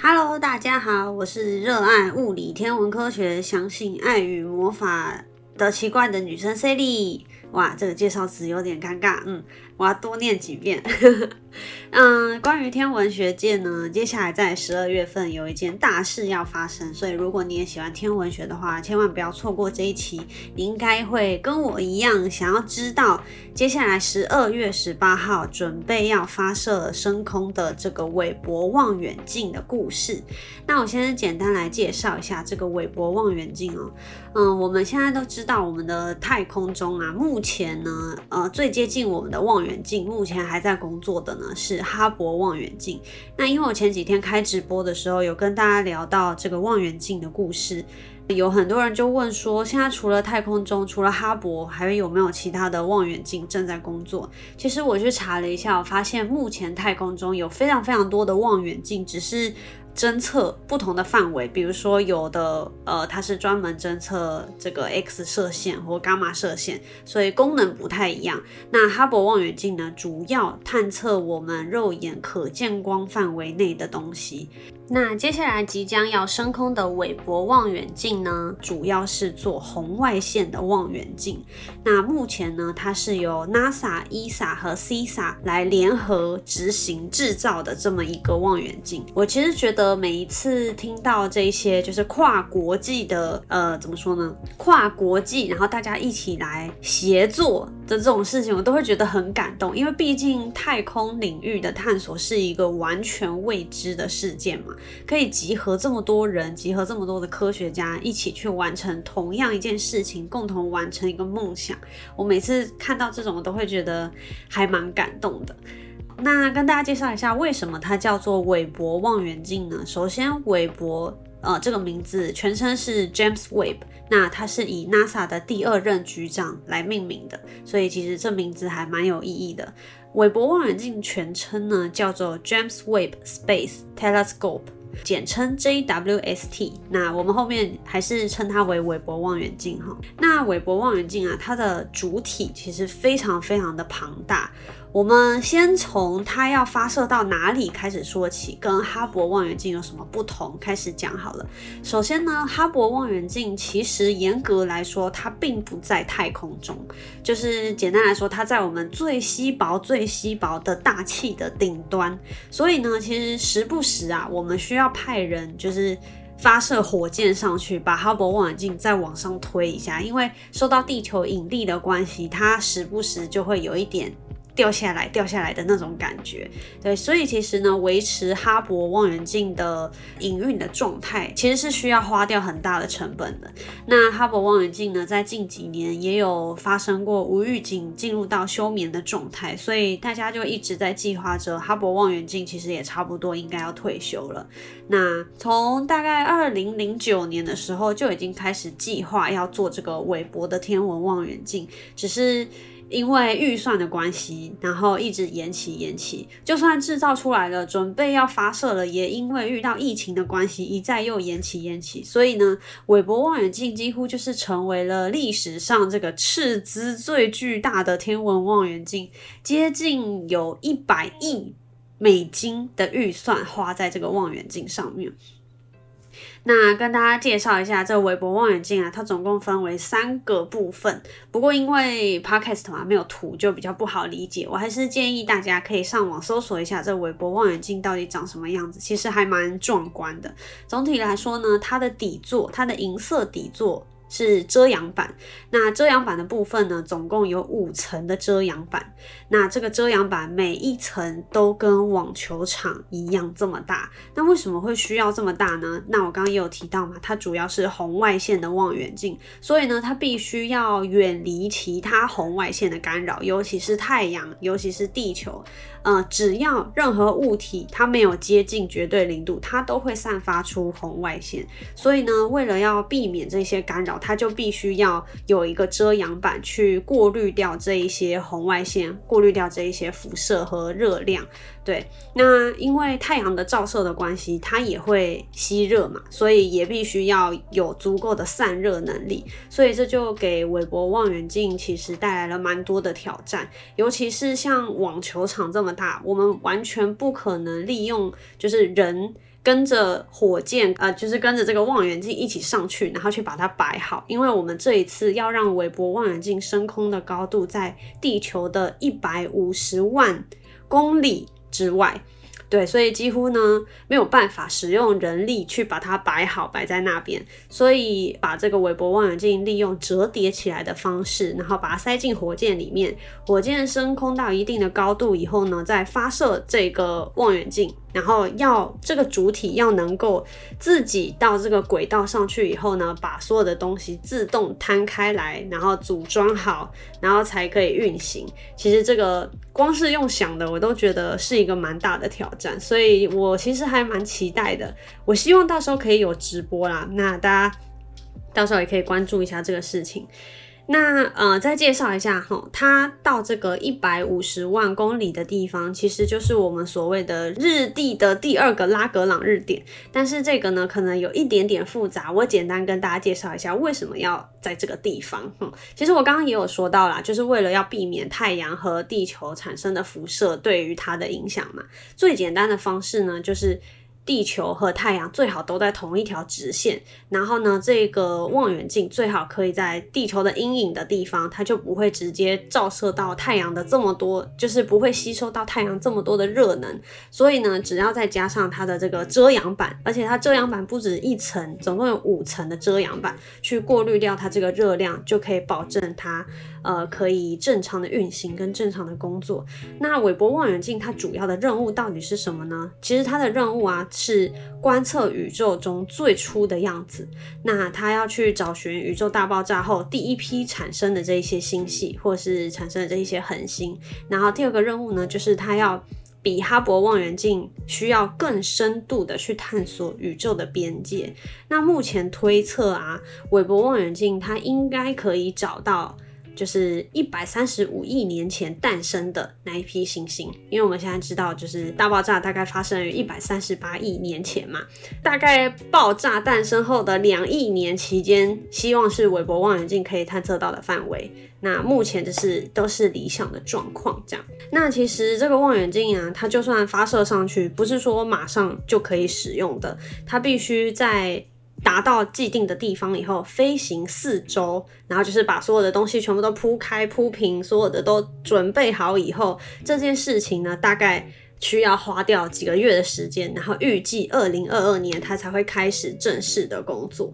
Hello，大家好，我是热爱物理、天文科学、相信爱与魔法的奇怪的女生 Sally。哇，这个介绍词有点尴尬，嗯，我要多念几遍。嗯，关于天文学界呢，接下来在十二月份有一件大事要发生，所以如果你也喜欢天文学的话，千万不要错过这一期。你应该会跟我一样，想要知道接下来十二月十八号准备要发射升空的这个韦伯望远镜的故事。那我先简单来介绍一下这个韦伯望远镜哦。嗯，我们现在都知道，我们的太空中啊，目前呢，呃，最接近我们的望远镜，目前还在工作的呢。是哈勃望远镜。那因为我前几天开直播的时候，有跟大家聊到这个望远镜的故事，有很多人就问说，现在除了太空中，除了哈勃，还有没有其他的望远镜正在工作？其实我去查了一下，我发现目前太空中有非常非常多的望远镜，只是。侦测不同的范围，比如说有的呃，它是专门侦测这个 X 射线或伽马射线，所以功能不太一样。那哈勃望远镜呢，主要探测我们肉眼可见光范围内的东西。那接下来即将要升空的韦伯望远镜呢，主要是做红外线的望远镜。那目前呢，它是由 NASA、ESA 和 CISA 来联合执行制造的这么一个望远镜。我其实觉得每一次听到这些就是跨国际的，呃，怎么说呢？跨国际，然后大家一起来协作的这种事情，我都会觉得很感动，因为毕竟太空领域的探索是一个完全未知的事件嘛。可以集合这么多人，集合这么多的科学家一起去完成同样一件事情，共同完成一个梦想。我每次看到这种，我都会觉得还蛮感动的。那跟大家介绍一下，为什么它叫做韦伯望远镜呢？首先，韦伯呃这个名字全称是 James Webb，那它是以 NASA 的第二任局长来命名的，所以其实这名字还蛮有意义的。韦伯望远镜全称呢叫做 James Webb Space Telescope。简称 JWST，那我们后面还是称它为韦伯望远镜哈。那韦伯望远镜啊，它的主体其实非常非常的庞大。我们先从它要发射到哪里开始说起，跟哈勃望远镜有什么不同开始讲好了。首先呢，哈勃望远镜其实严格来说，它并不在太空中，就是简单来说，它在我们最稀薄、最稀薄的大气的顶端。所以呢，其实时不时啊，我们需要派人就是发射火箭上去，把哈勃望远镜再往上推一下，因为受到地球引力的关系，它时不时就会有一点。掉下来，掉下来的那种感觉，对，所以其实呢，维持哈勃望远镜的营运的状态，其实是需要花掉很大的成本的。那哈勃望远镜呢，在近几年也有发生过无预警进入到休眠的状态，所以大家就一直在计划着哈勃望远镜其实也差不多应该要退休了。那从大概二零零九年的时候就已经开始计划要做这个韦伯的天文望远镜，只是。因为预算的关系，然后一直延期延期。就算制造出来了，准备要发射了，也因为遇到疫情的关系，一再又延期延期。所以呢，韦伯望远镜几乎就是成为了历史上这个斥资最巨大的天文望远镜，接近有一百亿美金的预算花在这个望远镜上面。那跟大家介绍一下这个韦伯望远镜啊，它总共分为三个部分。不过因为 podcast 嘛没有图，就比较不好理解。我还是建议大家可以上网搜索一下这韦伯望远镜到底长什么样子，其实还蛮壮观的。总体来说呢，它的底座，它的银色底座。是遮阳板，那遮阳板的部分呢，总共有五层的遮阳板。那这个遮阳板每一层都跟网球场一样这么大。那为什么会需要这么大呢？那我刚刚也有提到嘛，它主要是红外线的望远镜，所以呢，它必须要远离其他红外线的干扰，尤其是太阳，尤其是地球。呃，只要任何物体它没有接近绝对零度，它都会散发出红外线。所以呢，为了要避免这些干扰，它就必须要有一个遮阳板去过滤掉这一些红外线，过滤掉这一些辐射和热量。对，那因为太阳的照射的关系，它也会吸热嘛，所以也必须要有足够的散热能力。所以这就给韦伯望远镜其实带来了蛮多的挑战，尤其是像网球场这么大，我们完全不可能利用就是人。跟着火箭，呃，就是跟着这个望远镜一起上去，然后去把它摆好。因为我们这一次要让韦伯望远镜升空的高度在地球的一百五十万公里之外。对，所以几乎呢没有办法使用人力去把它摆好，摆在那边。所以把这个韦伯望远镜利用折叠起来的方式，然后把它塞进火箭里面。火箭升空到一定的高度以后呢，再发射这个望远镜。然后要这个主体要能够自己到这个轨道上去以后呢，把所有的东西自动摊开来，然后组装好，然后才可以运行。其实这个光是用想的，我都觉得是一个蛮大的挑战，所以我其实还蛮期待的。我希望到时候可以有直播啦，那大家到时候也可以关注一下这个事情。那呃，再介绍一下哈，它到这个一百五十万公里的地方，其实就是我们所谓的日地的第二个拉格朗日点。但是这个呢，可能有一点点复杂，我简单跟大家介绍一下为什么要在这个地方。哼，其实我刚刚也有说到啦，就是为了要避免太阳和地球产生的辐射对于它的影响嘛。最简单的方式呢，就是。地球和太阳最好都在同一条直线，然后呢，这个望远镜最好可以在地球的阴影的地方，它就不会直接照射到太阳的这么多，就是不会吸收到太阳这么多的热能。所以呢，只要再加上它的这个遮阳板，而且它遮阳板不止一层，总共有五层的遮阳板，去过滤掉它这个热量，就可以保证它。呃，可以正常的运行跟正常的工作。那韦伯望远镜它主要的任务到底是什么呢？其实它的任务啊是观测宇宙中最初的样子。那它要去找寻宇宙大爆炸后第一批产生的这一些星系，或是产生的这一些恒星。然后第二个任务呢，就是它要比哈勃望远镜需要更深度的去探索宇宙的边界。那目前推测啊，韦伯望远镜它应该可以找到。就是一百三十五亿年前诞生的那一批行星，因为我们现在知道，就是大爆炸大概发生于一百三十八亿年前嘛，大概爆炸诞生后的两亿年期间，希望是韦伯望远镜可以探测到的范围。那目前就是都是理想的状况，这样。那其实这个望远镜啊，它就算发射上去，不是说马上就可以使用的，它必须在。达到既定的地方以后，飞行四周，然后就是把所有的东西全部都铺开铺平，所有的都准备好以后，这件事情呢，大概需要花掉几个月的时间，然后预计二零二二年它才会开始正式的工作。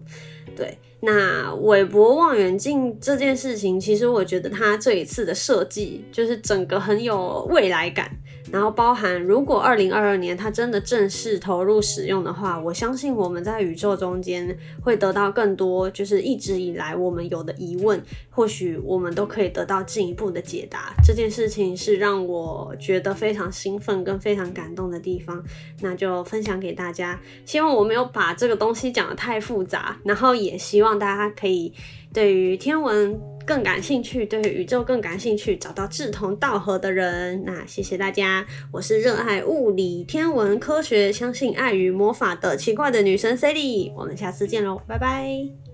对，那韦伯望远镜这件事情，其实我觉得它这一次的设计就是整个很有未来感。然后包含，如果二零二二年它真的正式投入使用的话，我相信我们在宇宙中间会得到更多，就是一直以来我们有的疑问，或许我们都可以得到进一步的解答。这件事情是让我觉得非常兴奋跟非常感动的地方，那就分享给大家。希望我没有把这个东西讲得太复杂，然后也希望大家可以对于天文。更感兴趣，对宇宙更感兴趣，找到志同道合的人。那谢谢大家，我是热爱物理、天文、科学，相信爱与魔法的奇怪的女神 Sally。我们下次见喽，拜拜。